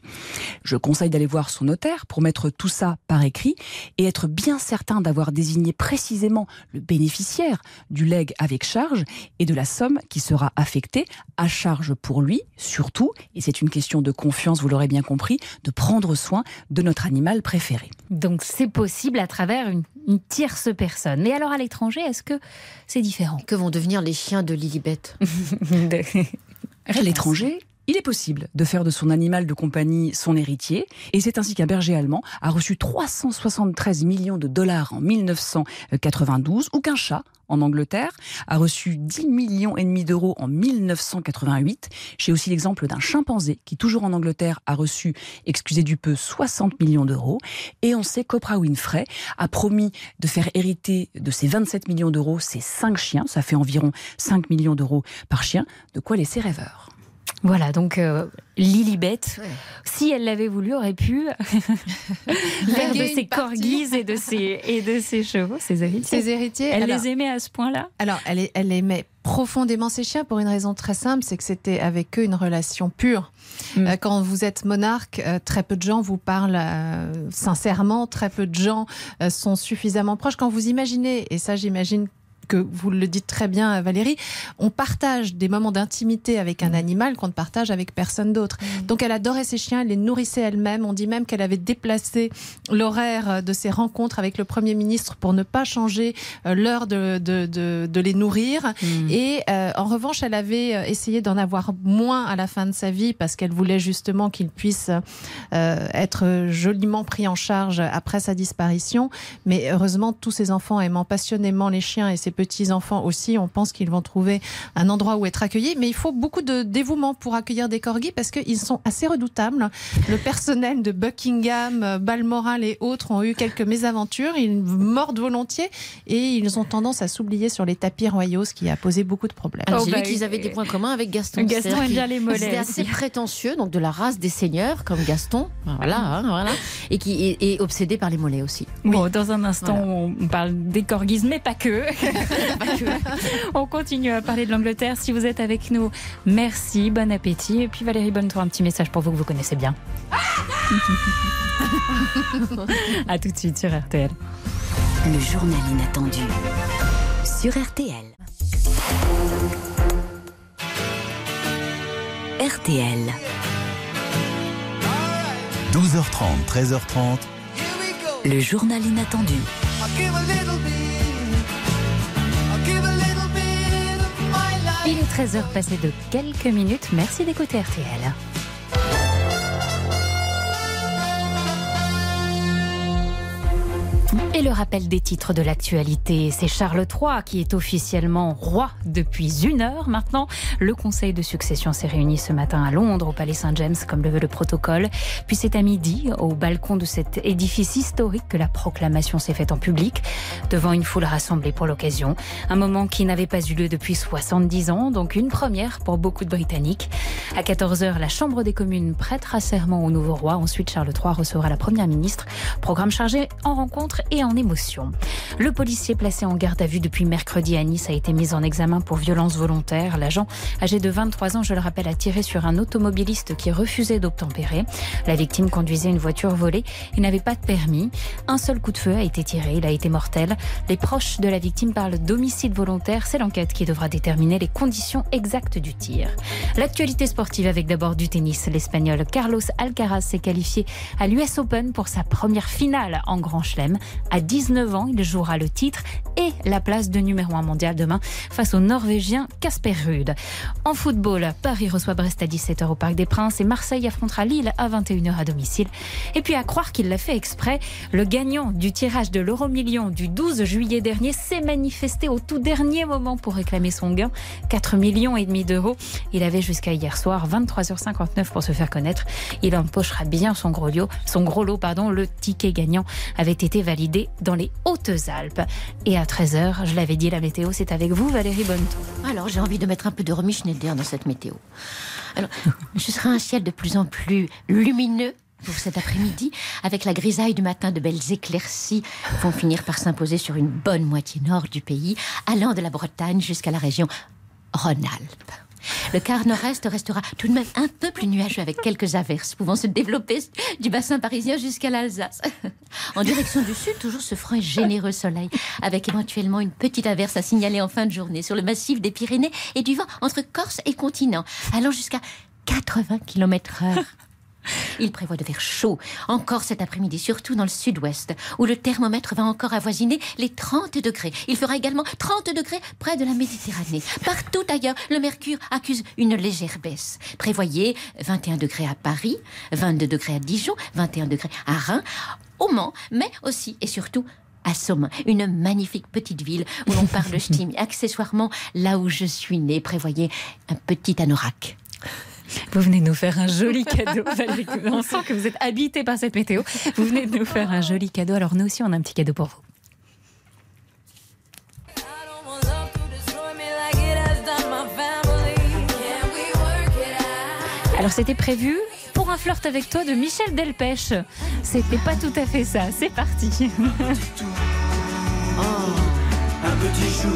Je conseille d'aller voir son notaire pour mettre tout ça par écrit et être bien certain d'avoir désigné précisément le bénéficiaire du legs avec charge et de la somme qui sera affectée à charge pour lui, surtout, et c'est une question de confiance, vous l'aurez bien compris, de prendre soin de notre animal préféré. Donc c'est possible à travers une, une tierce personne. Mais alors à l'étranger, est-ce que c'est différent? Que vont devenir les chiens de Lilibet? À l'étranger, il est possible de faire de son animal de compagnie son héritier, et c'est ainsi qu'un berger allemand a reçu 373 millions de dollars en 1992, ou qu'un chat en Angleterre a reçu 10 millions et demi d'euros en 1988. J'ai aussi l'exemple d'un chimpanzé qui, toujours en Angleterre, a reçu, excusez du peu, 60 millions d'euros. Et on sait qu'Oprah Winfrey a promis de faire hériter de ces 27 millions d'euros ses 5 chiens. Ça fait environ 5 millions d'euros par chien. De quoi laisser rêveur. Voilà, donc euh, Lilibet, si elle l'avait voulu, aurait pu faire de ses corgis et de ses, et de ses chevaux, ses héritiers. Ses héritiers. Elle alors- les aimait à ce point-là? Alors, elle, elle aimait profondément ses chiens pour une raison très simple, c'est que c'était avec eux une relation pure. Euh, quand vous êtes monarque, euh, très peu de gens vous parlent euh, sincèrement, très peu de gens sont suffisamment proches. Quand vous imaginez, et ça j'imagine que vous le dites très bien, Valérie, on partage des moments d'intimité avec un animal qu'on ne partage avec personne d'autre. Donc elle adorait ses chiens, elle les nourrissait elle-même. On dit même qu'elle avait déplacé l'horaire de ses rencontres avec le Premier ministre pour ne pas changer euh, l'heure de, de, de- de les nourrir. Et euh, en revanche, elle avait euh, essayé d'en avoir moins à la fin de sa vie parce qu'elle voulait justement qu'il puisse euh, être joliment pris en charge après sa disparition. Mais heureusement, tous ses enfants aimant passionnément les chiens et ses petits-enfants aussi, on pense qu'ils vont trouver un endroit où être accueillis. Mais il faut beaucoup de dévouement pour accueillir des corgis parce qu'ils sont assez redoutables. Le personnel de Buckingham, euh, Balmoral et autres ont eu quelques mésaventures. Ils mordent volontiers et ils ont tendance à s'oublier sur les tapis royaux, ce qui a posé beaucoup de problèmes. Alors, Oh, j'ai bah, vu qu'ils avaient des points communs avec Gaston. Gaston aime bien les mollets C'était assez prétentieux, donc de la race des seigneurs, comme Gaston, voilà, hein, voilà, et qui est, est obsédé par les mollets aussi. Bon, dans un instant, on parle des corgis, mais pas que. on continue à parler de l'Angleterre. Si vous êtes avec nous, merci, bon appétit. Et puis Valérie Bonneton, un petit message pour vous que vous connaissez bien. à tout de suite sur RTL. Le journal inattendu sur RTL. RTL. 12h30, 13h30. Le journal inattendu. Il est 13h passé de quelques minutes. Merci d'écouter RTL. Et le rappel des titres de l'actualité, c'est Charles III qui est officiellement roi depuis une heure maintenant. Le conseil de succession s'est réuni ce matin à Londres, au Palais Saint-James, comme le veut le protocole. Puis c'est à midi, au balcon de cet édifice historique, que la proclamation s'est faite en public, devant une foule rassemblée pour l'occasion. Un moment qui n'avait pas eu lieu depuis 70 ans, donc une première pour beaucoup de Britanniques. À 14h, la Chambre des communes prêtera serment au nouveau roi. Ensuite, Charles III recevra la Première ministre. Programme chargé en rencontres et en émotions. Le policier placé en garde à vue depuis mercredi à Nice a été mis en examen pour violence volontaire. L'agent, âgé de 23 ans, je le rappelle, a tiré sur un automobiliste qui refusait d'obtempérer. La victime conduisait une voiture volée et n'avait pas de permis. Un seul coup de feu a été tiré, il a été mortel. Les proches de la victime parlent d'homicide volontaire. C'est l'enquête qui devra déterminer les conditions exactes du tir. L'actualité sportive avec d'abord du tennis. L'Espagnol Carlos Alcaraz s'est qualifié à l'US Open pour sa première finale en Grand Chelem. À 19 ans, il jouera le titre et la place de numéro 1 mondial demain face au Norvégien Casper Ruud. En football, Paris reçoit Brest à 17h au Parc des Princes et Marseille affrontera Lille à 21h à domicile. Et puis à croire qu'il l'a fait exprès, le gagnant du tirage de l'euro million du 12 juillet dernier s'est manifesté au tout dernier moment pour réclamer son gain, 4 millions et demi d'euros. Il avait jusqu'à hier soir 23h59 pour se faire connaître. Il empochera bien son gros lot, son gros lot pardon, le ticket gagnant avait été validé dans les Hautes-Alpes. Et à 13h, je l'avais dit, la météo, c'est avec vous Valérie Bonneton. Alors, j'ai envie de mettre un peu de Romy Schneider dans cette météo. Alors, ce sera un ciel de plus en plus lumineux pour cet après-midi, avec la grisaille du matin, de belles éclaircies vont finir par s'imposer sur une bonne moitié nord du pays, allant de la Bretagne jusqu'à la région Rhône-Alpes. Le quart nord-est restera tout de même un peu plus nuageux avec quelques averses pouvant se développer du bassin parisien jusqu'à l'Alsace. En direction du sud, toujours ce franc et généreux soleil, avec éventuellement une petite averse à signaler en fin de journée sur le massif des Pyrénées et du vent entre Corse et continent, allant jusqu'à 80 km heure. Il prévoit de faire chaud encore cet après-midi, surtout dans le sud-ouest, où le thermomètre va encore avoisiner les 30 degrés. Il fera également 30 degrés près de la Méditerranée. Partout ailleurs, le mercure accuse une légère baisse. Prévoyez 21 degrés à Paris, 22 degrés à Dijon, 21 degrés à Reims, au Mans, mais aussi et surtout à Somme, une magnifique petite ville où l'on parle ch'timi. Accessoirement, là où je suis née, prévoyez un petit anorak. Vous venez de nous faire un joli cadeau, Valérie. On sent que vous êtes habité par cette météo. Vous venez de nous faire un joli cadeau. Alors nous aussi, on a un petit cadeau pour vous. Alors c'était prévu pour un flirt avec toi de Michel Delpech. C'était pas tout à fait ça. C'est parti. Un petit jour.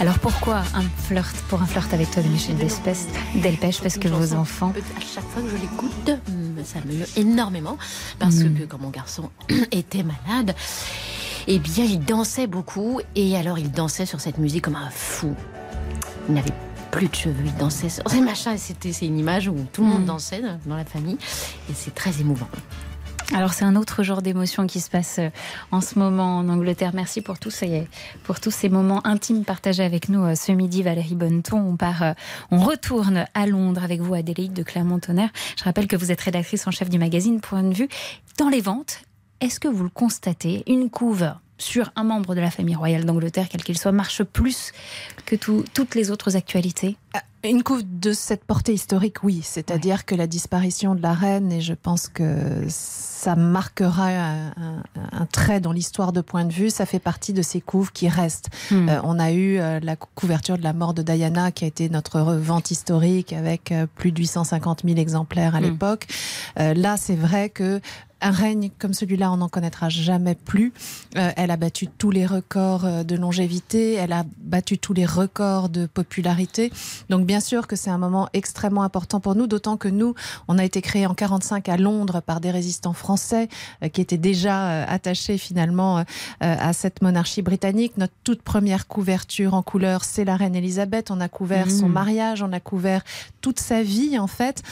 Alors pourquoi un flirt pour un flirt avec toi de Michel Delpech Delpech Parce que vos enfants. À chaque fois que je l'écoute, mm, ça me énormément. Parce Mm. que quand mon garçon était malade, eh bien, il dansait beaucoup. Et alors, il dansait sur cette musique comme un fou. Il n'avait plus de cheveux, il dansait sur ces machins. C'était, c'est une image où tout le monde Mm. dansait dans- dans la famille. Et c'est très émouvant. Alors c'est un autre genre d'émotion qui se passe euh, en ce moment en Angleterre. Merci pour tous ces, pour tous ces moments intimes partagés avec nous euh, ce midi, Valérie Bonneton. On part, euh, on retourne à Londres avec vous, Adélaïde de Clermont-Tonnerre. Je rappelle que vous êtes rédactrice en chef du magazine Point de vue. Dans les ventes, est-ce que vous le constatez? Une couve sur un membre de la famille royale d'Angleterre, quel qu'il soit, marche plus que tout- toutes les autres actualités? Une couve de cette portée historique, oui. C'est-à-dire que la disparition de la reine, et je pense que ça marquera un, un- un trait dans l'histoire de point de vue, ça fait partie de ces couves qui restent. Hmm. Euh, on a eu euh, la cou- couverture de la mort de Diana, qui a été notre vente historique, avec euh, plus de 850 000 exemplaires à Hmm. l'époque. Là, c'est vrai que un règne comme celui-là, on n'en connaîtra jamais plus. Euh, elle a battu tous les records de longévité, elle a battu tous les records de popularité. Donc bien sûr que c'est un moment extrêmement important pour nous, d'autant que nous, on a été créé en 45 à Londres par des résistants français euh, qui étaient déjà euh, attachés finalement euh, à cette monarchie britannique. Notre toute première couverture en couleur, c'est la reine Elisabeth. On a couvert Mmh. son mariage, on a couvert toute sa vie en fait.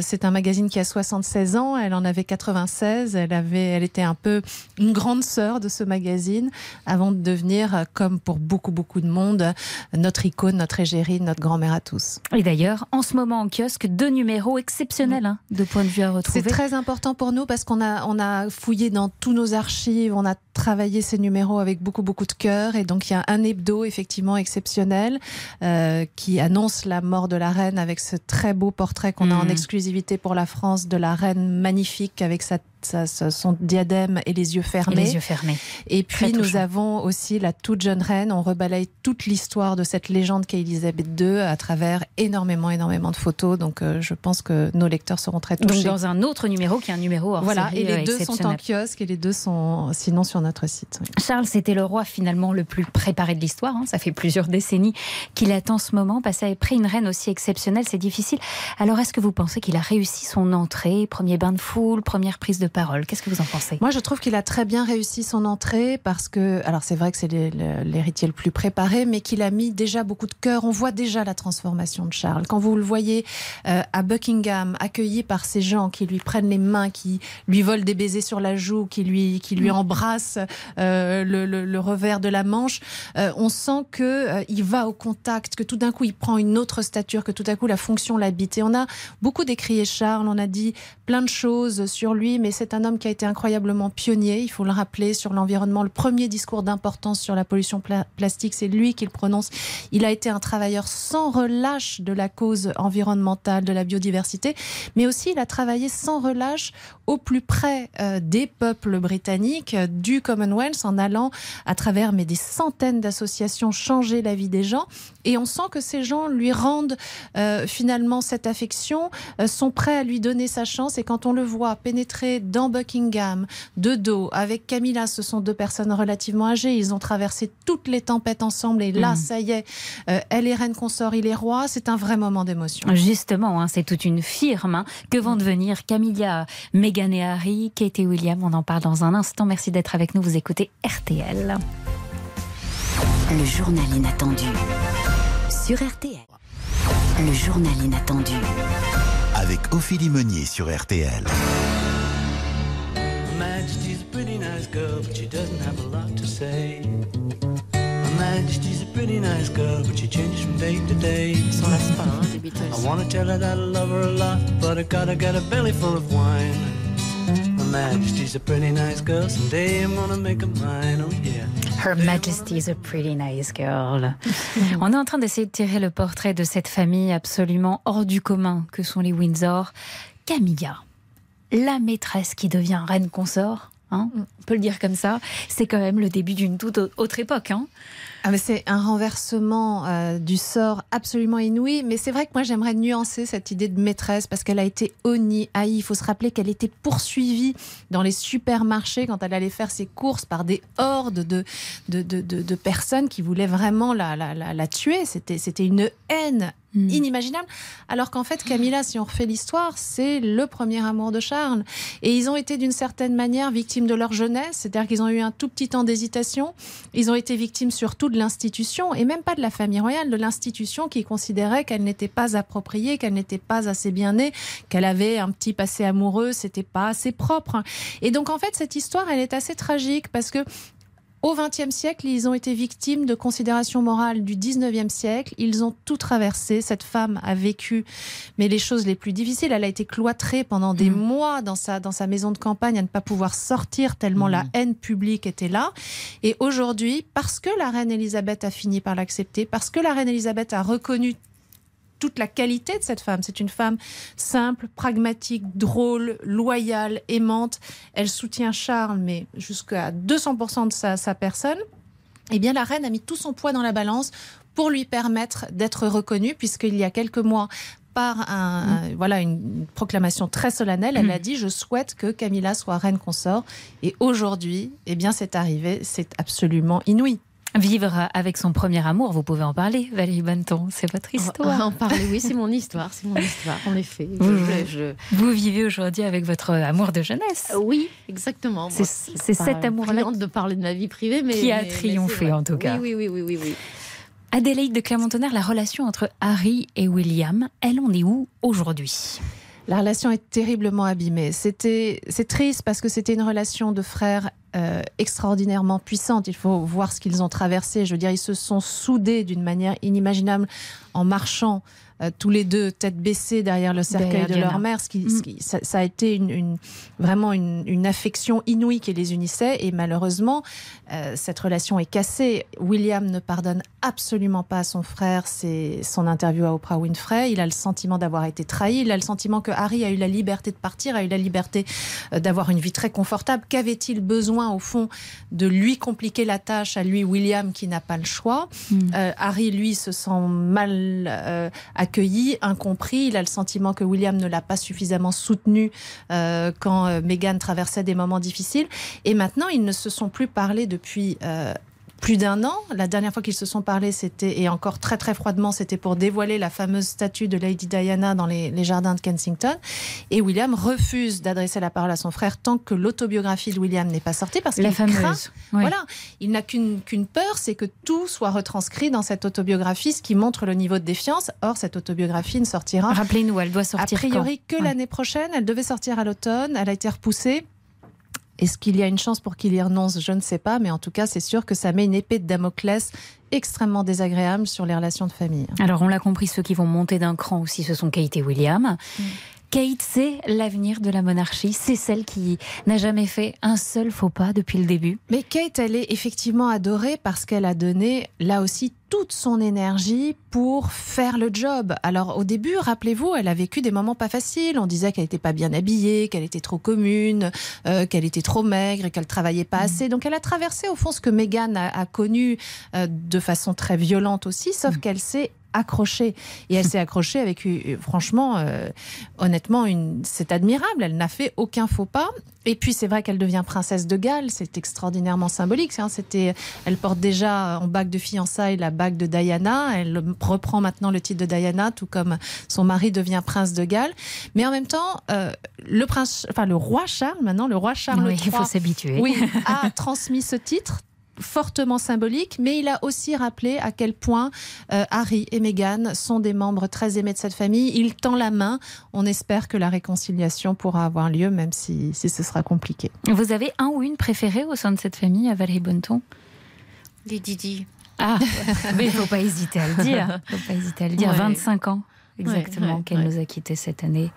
C'est un magazine qui a 76 ans, elle en avait 96. Elle avait, elle était un peu une grande sœur de ce magazine avant de devenir, comme pour beaucoup beaucoup de monde, notre icône, notre égérie, notre grand-mère à tous. Et d'ailleurs, en ce moment en kiosque, deux numéros exceptionnels hein, de point de vue à retrouver. C'est très important pour nous parce qu'on a, on a fouillé dans tous nos archives, on a travaillé ces numéros avec beaucoup, beaucoup de cœur. Et donc, il y a un hebdo, effectivement, exceptionnel euh, qui annonce la mort de la reine avec ce très beau portrait qu'on a en Mhm. exclusivité pour la France de la reine magnifique avec sa, son diadème et les yeux fermés. Et les yeux fermés. Et puis nous avons aussi la toute jeune reine. On rebalaye toute l'histoire de cette légende qu'est Elisabeth II à travers énormément, énormément de photos. Donc euh, je pense que nos lecteurs seront très touchés. Donc dans un autre numéro qui est un numéro hors voilà, série, et euh, les deux sont en kiosque et les deux sont sinon sur notre site. oui. Charles, c'était le roi finalement le plus préparé de l'histoire. hein. Ça fait plusieurs décennies qu'il attend ce moment. Passer après une reine aussi exceptionnelle, c'est difficile. Alors, est-ce que vous pensez qu'il a réussi son entrée, premier bain de foule, première prise de parole? Qu'est-ce que vous en pensez? Moi, je trouve qu'il a très bien réussi son entrée parce que, alors c'est vrai que c'est l'héritier le plus préparé, mais qu'il a mis déjà beaucoup de cœur. On voit déjà la transformation de Charles. Quand vous le voyez euh, à Buckingham, accueilli par ces gens qui lui prennent les mains, qui lui volent des baisers sur la joue, qui lui, qui lui embrassent euh, le, revers de la manche, euh, on sent que euh, il va au contact, que tout d'un coup il prend une autre stature, que tout à coup la fonction l'habite. Et on a beaucoup décrié Charles, on a dit plein de choses sur lui, mais c'est un homme qui a été incroyablement pionnier, il faut le rappeler, sur l'environnement. Le premier discours d'importance sur la pollution pla- plastique, c'est lui qui le prononce. Il a été un travailleur sans relâche de la cause environnementale, de la biodiversité, mais aussi il a travaillé sans relâche au plus près des peuples britanniques, du Commonwealth en allant à travers mais des centaines d'associations changer la vie des gens. Et on sent que ces gens lui rendent euh, finalement cette affection, euh, sont prêts à lui donner sa chance. Et quand on le voit pénétrer dans Buckingham, de dos, avec Camilla, ce sont deux personnes relativement âgées, ils ont traversé toutes les tempêtes ensemble. Et là, mm. ça y est, euh, elle est reine consort, il est roi. C'est un vrai moment d'émotion. Justement, hein, c'est toute une firme hein, que vont devenir Camilla, Meghan et Harry, Kate et William? On en parle dans un instant. Merci d'être avec nous. Vous écoutez RTL. Le journal inattendu sur RTL. Le journal inattendu. Avec Ophélie Meunier sur RTL. Majesty's a pretty nice girl, but she doesn't have a lot to say. Majesty's a pretty nice girl, but she changes from day to day. Sans la pas, hein. I wanna tell her that I love her a lot, but I gotta get a belly full of wine. Majesty's a pretty nice girl. Someday I'm gonna make her mine. Oh yeah. Her Majesty is a pretty nice girl. On est en train d'essayer de tirer le portrait de cette famille absolument hors du commun que sont les Windsor. Camilla, la maîtresse qui devient reine consort, hein, on peut le dire comme ça, c'est quand même le début d'une toute autre époque. Hein. Ah mais c'est un renversement euh, du sort absolument inouï. Mais c'est vrai que moi j'aimerais nuancer cette idée de maîtresse parce qu'elle a été honnie, haïe. Il faut se rappeler qu'elle était poursuivie dans les supermarchés quand elle allait faire ses courses par des hordes de, de, de, de, personnes qui voulaient vraiment la, la, la, la tuer. C'était, c'était une haine Hmm. inimaginable. Alors qu'en fait, Camilla, si on refait l'histoire, c'est le premier amour de Charles. Et ils ont été d'une certaine manière victimes de leur jeunesse, c'est-à-dire qu'ils ont eu un tout petit temps d'hésitation. Ils ont été victimes surtout de l'institution, et même pas de la famille royale, de l'institution qui considérait qu'elle n'était pas appropriée, qu'elle n'était pas assez bien née, qu'elle avait un petit passé amoureux, c'était pas assez propre. Et donc en fait, cette histoire, elle est assez tragique parce que au XXe siècle, ils ont été victimes de considérations morales du XIXe siècle. Ils ont tout traversé. Cette femme a vécu, mais les choses les plus difficiles. Elle a été cloîtrée pendant des mm. mois dans sa, dans sa maison de campagne à ne pas pouvoir sortir tellement la mm. haine publique était là. Et aujourd'hui, parce que la reine Elisabeth a fini par l'accepter, parce que la reine Elisabeth a reconnu toute la qualité de cette femme. C'est une femme simple, pragmatique, drôle, loyale, aimante. Elle soutient Charles, mais jusqu'à 200% de sa, sa personne. Eh bien, la reine a mis tout son poids dans la balance pour lui permettre d'être reconnue, puisqu'il y a quelques mois, par un, voilà, une proclamation très solennelle, elle a dit Je souhaite que Camilla soit reine consort. Et aujourd'hui, eh bien, c'est arrivé. C'est absolument inouï. Vivre avec son premier amour, vous pouvez en parler, Valérie Banton, c'est votre histoire. En parler, oui, c'est mon histoire, c'est mon histoire, en effet. Vous, vivez aujourd'hui avec votre amour de jeunesse. Euh, oui, exactement. C'est cet amour-là. de parler de ma vie privée, mais. Qui a triomphé, en tout cas. Oui, oui, oui, oui, oui. Adélaïde de Clermont-Tonnerre, la relation entre Harry et William, elle en est où aujourd'hui? La relation est terriblement abîmée. C'est triste parce que c'était une relation de frères euh, extraordinairement puissante. Il faut voir ce qu'ils ont traversé. Je veux dire, ils se sont soudés d'une manière inimaginable en marchant euh, tous les deux tête baissée derrière le cercueil de leur mère. Ce qui, mm. ça, a été une, vraiment une, affection inouïe qui les unissait. Et malheureusement, euh, cette relation est cassée. William ne pardonne absolument pas à son frère c'est son interview à Oprah Winfrey. Il a le sentiment d'avoir été trahi. Il a le sentiment que Harry a eu la liberté de partir, a eu la liberté euh, d'avoir une vie très confortable. Qu'avait-il besoin, au fond, de lui compliquer la tâche à lui, William, qui n'a pas le choix? Mm. Harry, lui, se sent mal accueilli, incompris. Il a le sentiment que William ne l'a pas suffisamment soutenu euh, quand euh, Meghan traversait des moments difficiles. Et maintenant, ils ne se sont plus parlé depuis euh, plus d'un an. La dernière fois qu'ils se sont parlé, c'était, et encore très très froidement, c'était pour dévoiler la fameuse statue de Lady Diana dans les, jardins de Kensington. Et William refuse d'adresser la parole à son frère tant que l'autobiographie de William n'est pas sortie parce qu'il craint. Voilà, il n'a qu'une qu'une peur, c'est que tout soit retranscrit dans cette autobiographie, ce qui montre le niveau de défiance. Or, cette autobiographie ne sortira. Rappelez-nous, elle doit sortir. A priori que l'année prochaine. Elle devait sortir à l'automne. Elle a été repoussée. Est-ce qu'il y a une chance pour qu'il y renonce Je ne sais pas, mais en tout cas, c'est sûr que ça met une épée de Damoclès extrêmement désagréable sur les relations de famille. Alors, on l'a compris, ceux qui vont monter d'un cran aussi, ce sont Kate et William. Mm. Kate, c'est l'avenir de la monarchie. C'est celle qui n'a jamais fait un seul faux pas depuis le début. Mais Kate, elle est effectivement adorée parce qu'elle a donné là aussi toute son énergie pour faire le job. Alors au début, rappelez-vous, elle a vécu des moments pas faciles. On disait qu'elle n'était pas bien habillée, qu'elle était trop commune, euh, qu'elle était trop maigre, qu'elle travaillait pas mm. assez. Donc elle a traversé au fond ce que Meghan a, connu euh, de façon très violente aussi, sauf mm. qu'elle s'est accrochée. Et elle s'est accrochée avec, euh, franchement, euh, honnêtement, une... c'est admirable. Elle n'a fait aucun faux pas. Et puis c'est vrai qu'elle devient princesse de Galles, c'est extraordinairement symbolique. Hein. C'était, elle porte déjà en bague de fiançailles la bague de Diana. Elle reprend maintenant le titre de Diana, tout comme son mari devient prince de Galles. Mais en même temps, euh, le prince, enfin le roi Charles, maintenant le roi Charles oui, il faut s'habituer. Oui, a transmis ce titre fortement symbolique, mais il a aussi rappelé à quel point euh, Harry et Meghan sont des membres très aimés de cette famille. Il tend la main. On espère que la réconciliation pourra avoir lieu, même si, si ce sera compliqué. Vous avez un ou une préférée au sein de cette famille, à Valérie Bonneton? Les Didi. Ah, mais il ne faut pas hésiter à le dire. Il faut pas hésiter à le dire. 25 ans exactement, qu'elle nous a quittés cette année.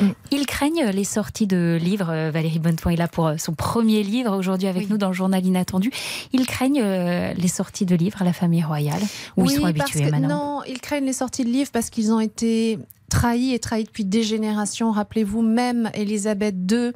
Mm. Ils craignent les sorties de livres. Euh, Valérie Bonneton est là pour euh, son premier livre aujourd'hui avec nous dans le journal Inattendu. Ils craignent euh, les sorties de livres à la famille royale Où ils sont habitués maintenant Non, ils craignent les sorties de livres parce qu'ils ont été trahis et trahis depuis des générations. Rappelez-vous, même Elisabeth II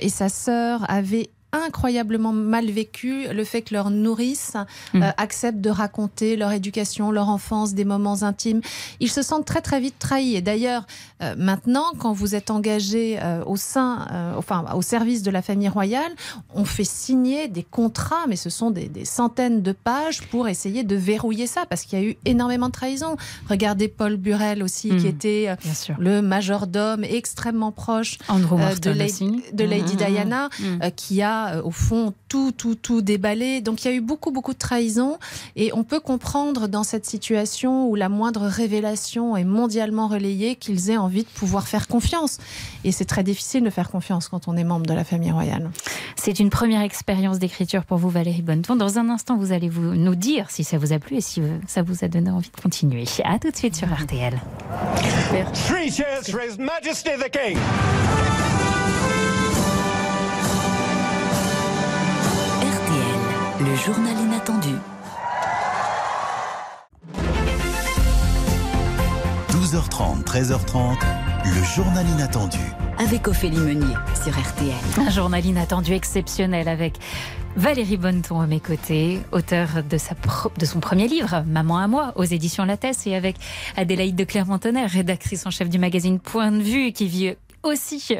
et sa sœur avaient incroyablement mal vécu le fait que leur nourrice mm. euh, accepte de raconter leur éducation, leur enfance, des moments intimes. Ils se sentent très très vite trahis. Et d'ailleurs, euh, maintenant, quand vous êtes engagé euh, au sein, enfin au service de la famille royale, on fait signer des contrats, mais ce sont des, des centaines de pages pour essayer de verrouiller ça, parce qu'il y a eu énormément de trahison. Regardez Paul Burel aussi, qui mm. était le majordome extrêmement proche de, Lady, de, Lady, mm, Diana, qui a euh, au fond, tout, tout, tout déballé. Donc il y a eu beaucoup, beaucoup de trahison. Et on peut comprendre dans cette situation où la moindre révélation est mondialement relayée qu'ils aient envie de pouvoir faire confiance. Et c'est très difficile de faire confiance quand on est membre de la famille royale. C'est une première expérience d'écriture pour vous, Valérie Bonneton. Dans un instant, vous allez vous, nous dire si ça vous a plu et si ça vous a donné envie de continuer. À tout de suite sur RTL. Three cheers for His Majesty the King. Le journal inattendu. 12h30, 13h30, le journal inattendu. Avec Ophélie Meunier sur RTL. Un journal inattendu exceptionnel avec Valérie Bonneton à mes côtés, auteur de, sa de son premier livre, Maman à moi, aux éditions Lattès, et avec Adélaïde de Clermont-Tonnerre, rédactrice en chef du magazine Point de vue, qui vit aussi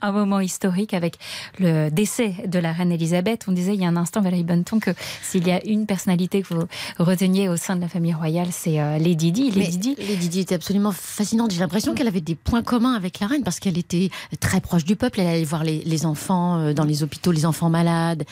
un moment historique avec le décès de la reine Elisabeth. On disait il y a un instant, Valérie Bonneton, que s'il y a une personnalité que vous reteniez au sein de la famille royale, c'est euh, Lady Di. Lady Di. Lady Di était absolument fascinante. J'ai l'impression qu'elle avait des points communs avec la reine parce qu'elle était très proche du peuple. Elle allait voir les, les enfants euh, dans les hôpitaux, les enfants malades.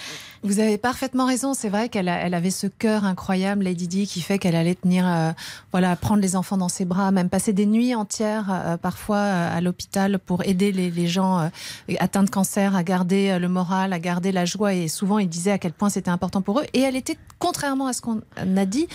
Vous avez parfaitement raison. C'est vrai qu'elle elle avait ce cœur incroyable, Lady Di, qui fait qu'elle allait tenir, euh, voilà, prendre les enfants dans ses bras, même passer des nuits entières euh, parfois euh, à l'hôpital pour aider les, les gens atteints de cancer à garder le moral, à garder la joie. Et souvent, il disait à quel point c'était important pour eux. Et elle était, contrairement à ce qu'on a dit,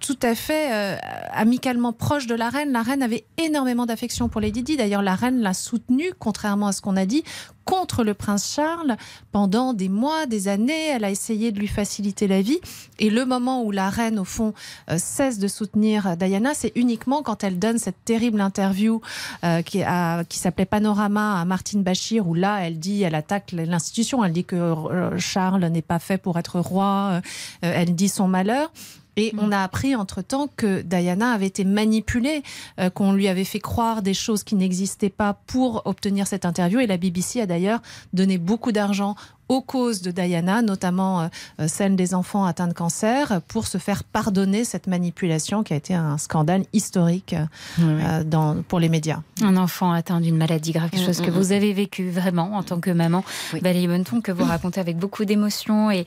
tout à fait euh, amicalement proche de la reine. La reine avait énormément d'affection pour Lady Di. D'ailleurs, la reine l'a soutenue, contrairement à ce qu'on a dit, contre le prince Charles pendant des mois, des années. Elle a essayé de lui faciliter la vie. Et le moment où la reine, au fond, euh, cesse de soutenir Diana, c'est uniquement quand elle donne cette terrible interview euh, qui, qui s'appelait Panorama à Martine Bachir, où là, elle dit, elle attaque l'institution. Elle dit que Charles n'est pas fait pour être roi. elle dit son malheur. Et on a appris entre-temps que Diana avait été manipulée, euh, qu'on lui avait fait croire des choses qui n'existaient pas pour obtenir cette interview. Et la BBC a d'ailleurs donné beaucoup d'argent aux causes de Diana, notamment euh, euh, celle des enfants atteints de cancer, pour se faire pardonner cette manipulation qui a été un scandale historique euh, dans, pour les médias. Un enfant atteint d'une maladie grave, quelque chose que mm, mm, vous mm. avez vécu vraiment en tant que maman, Valérie Bonneton, que vous racontez avec beaucoup d'émotion et,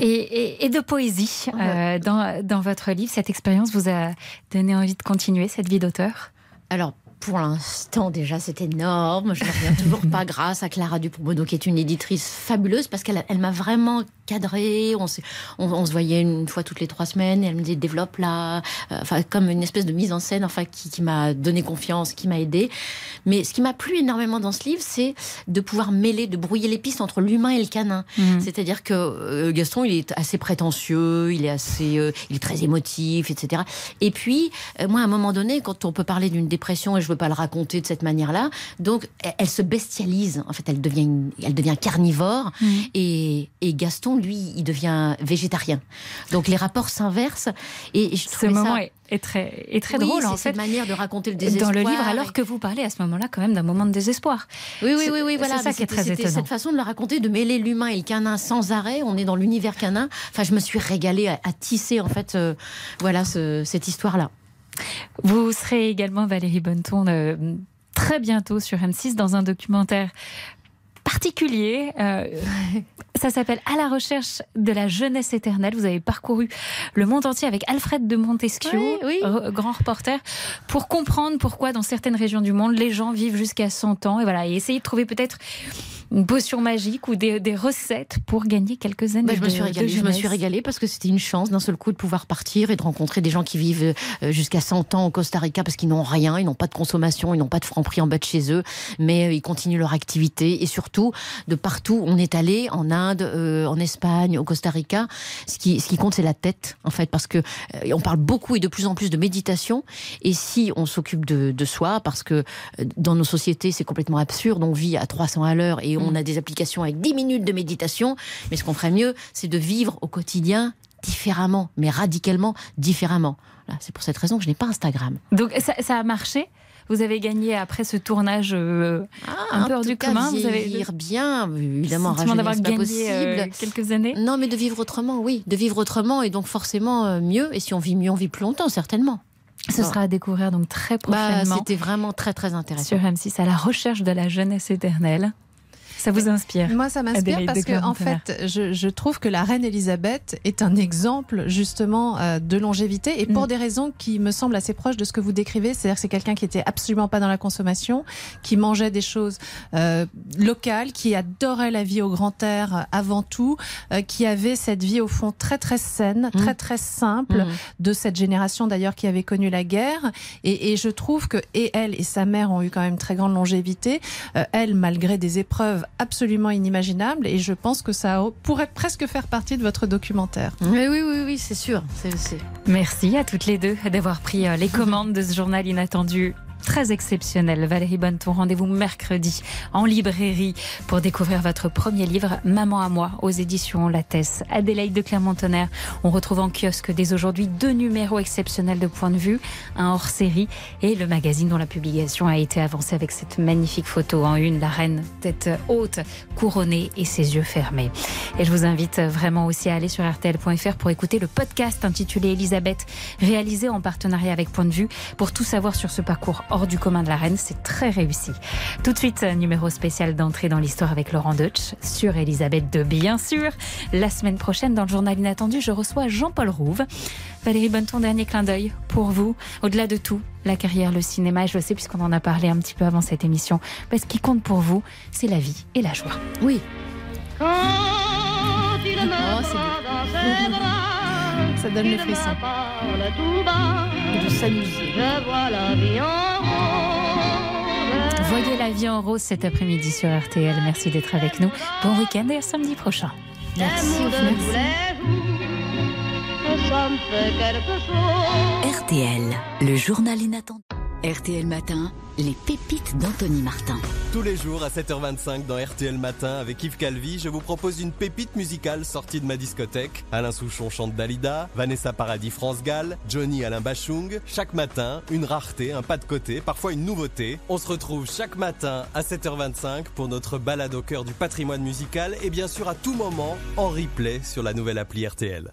et, et, de poésie dans, dans votre livre. Cette expérience vous a donné envie de continuer cette vie d'auteur? Alors, pour l'instant, déjà, c'est énorme. Je ne reviens toujours pas grâce à Clara Dupont-Mono, qui est une éditrice fabuleuse, parce qu'elle elle, m'a vraiment cadré. On, on, se voyait une fois toutes les trois semaines. Et elle me disait développe là, euh, enfin comme une espèce de mise en scène, enfin qui, qui m'a donné confiance, qui m'a aidé. Mais ce qui m'a plu énormément dans ce livre, c'est de pouvoir mêler, de brouiller les pistes entre l'humain et le canin. Mhm. C'est-à-dire que euh, Gaston, il est assez prétentieux, il est assez, euh, il est très émotif, etc. Et puis, moi, à un moment donné, quand on peut parler d'une dépression, et je veux pas le raconter de cette manière-là, donc elle, se bestialise. En fait, elle devient, elle devient carnivore. Mhm. Et, et, Gaston, lui, il devient végétarien. Donc les rapports s'inversent. Et je Ce moment est, très, est très drôle en fait. cette manière de raconter le désespoir. Dans le livre, alors que vous parlez à ce moment-là quand même d'un moment de désespoir. Oui, oui, oui, oui voilà. C'est ça qui est très étonnant. cette façon de le raconter, de mêler l'humain et le canin sans arrêt. On est dans l'univers canin. Enfin, je me suis régalée à, tisser en fait, euh, voilà, cette histoire-là. Vous serez également Valérie Bonneton euh, très bientôt sur M6 dans un documentaire particulier. Euh, ça s'appelle À la recherche de la jeunesse éternelle. Vous avez parcouru le monde entier avec Alfred de Montesquieu, grand reporter, pour comprendre pourquoi dans certaines régions du monde, les gens vivent jusqu'à 100 ans. Et voilà, et essayer de trouver peut-être une potion magique ou des, recettes pour gagner quelques années. Bah, je, me suis régalée, je me suis régalée parce que c'était une chance d'un seul coup de pouvoir partir et de rencontrer des gens qui vivent euh, jusqu'à 100 ans au Costa Rica parce qu'ils n'ont rien, ils n'ont pas de consommation, ils n'ont pas de franc prix en bas de chez eux, mais euh, ils continuent leur activité et surtout de partout on est allé en Inde, euh, en Espagne, au Costa Rica. Ce qui, ce qui compte c'est la tête en fait parce que on parle beaucoup et de plus en plus de méditation et si on s'occupe de, de soi parce que dans nos sociétés c'est complètement absurde, on vit à 300 à l'heure et on mm. a des applications avec 10 minutes de méditation. Mais ce qu'on ferait mieux, c'est de vivre au quotidien différemment, mais radicalement différemment. c'est pour cette raison que je n'ai pas Instagram. Donc ça, a marché? Vous avez gagné après ce tournage euh, ah, un peu hors du commun. Vous avez bien, évidemment, d'avoir gagné euh, quelques années. Non, mais de vivre autrement, oui, de vivre autrement et donc forcément euh, mieux. Et si on vit mieux, on vit plus longtemps, certainement. Ce sera à découvrir donc très bah, prochainement. C'était vraiment très très intéressant. Sur M6 à la recherche de la jeunesse éternelle. Ça vous inspire Moi, ça m'inspire parce que, en fait, je, je, trouve que la reine Elisabeth est un exemple justement euh, de longévité et pour mm. des raisons qui me semblent assez proches de ce que vous décrivez. C'est-à-dire que c'est quelqu'un qui était absolument pas dans la consommation, qui mangeait des choses euh, locales, qui adorait la vie au grand air avant tout, euh, qui avait cette vie au fond très très saine, mm. très très simple mm. de cette génération d'ailleurs qui avait connu la guerre. Et, et, je trouve que et elle et sa mère ont eu quand même très grande longévité. Euh, elle, malgré des épreuves absolument inimaginable et je pense que ça pourrait presque faire partie de votre documentaire. Oui, oui, oui, oui c'est sûr. Merci à toutes les deux d'avoir pris euh, les commandes de ce journal inattendu très exceptionnel. Valérie Bonneton, rendez-vous mercredi en librairie pour découvrir votre premier livre, Maman à moi, aux éditions Lattès. Adélaïde de Clermont-Tonnerre, on retrouve en kiosque dès aujourd'hui deux numéros exceptionnels de point de vue, un hors-série et le magazine dont la publication a été avancée avec cette magnifique photo en une, la reine tête haute, couronnée et ses yeux fermés. Et je vous invite vraiment aussi à aller sur rtl.fr pour écouter le podcast intitulé Elisabeth, réalisé en partenariat avec Point de vue, pour tout savoir sur ce parcours hors du commun de la reine. C'est très réussi. Tout de suite, numéro spécial d'entrée dans l'histoire avec Laurent Deutsch sur Elisabeth II, bien sûr. La semaine prochaine, dans le journal Inattendu, je reçois Jean-Paul Rouve. Valérie Bonneton, dernier clin d'œil pour vous. Au-delà de tout, la carrière, le cinéma, je le sais puisqu'on en a parlé un petit peu avant cette émission. Parce ce qui compte pour vous, c'est la vie et la joie. Oui. Oh, Ça donne le frisson. De s'amuser. Voyez la vie en rose cet après-midi sur RTL. Merci d'être avec nous. Bon week-end et à samedi prochain. Merci. RTL, le journal inattendu. RTL Matin, les pépites d'Anthony Martin. Tous les jours à 7h25 dans RTL Matin avec Yves Calvi, je vous propose une pépite musicale sortie de ma discothèque. Alain Souchon chante Dalida, Vanessa Paradis France Gall, Johnny Alain Bachung. Chaque matin, une rareté, un pas de côté, parfois une nouveauté. On se retrouve chaque matin à 7h25 pour notre balade au cœur du patrimoine musical et bien sûr à tout moment en replay sur la nouvelle appli RTL.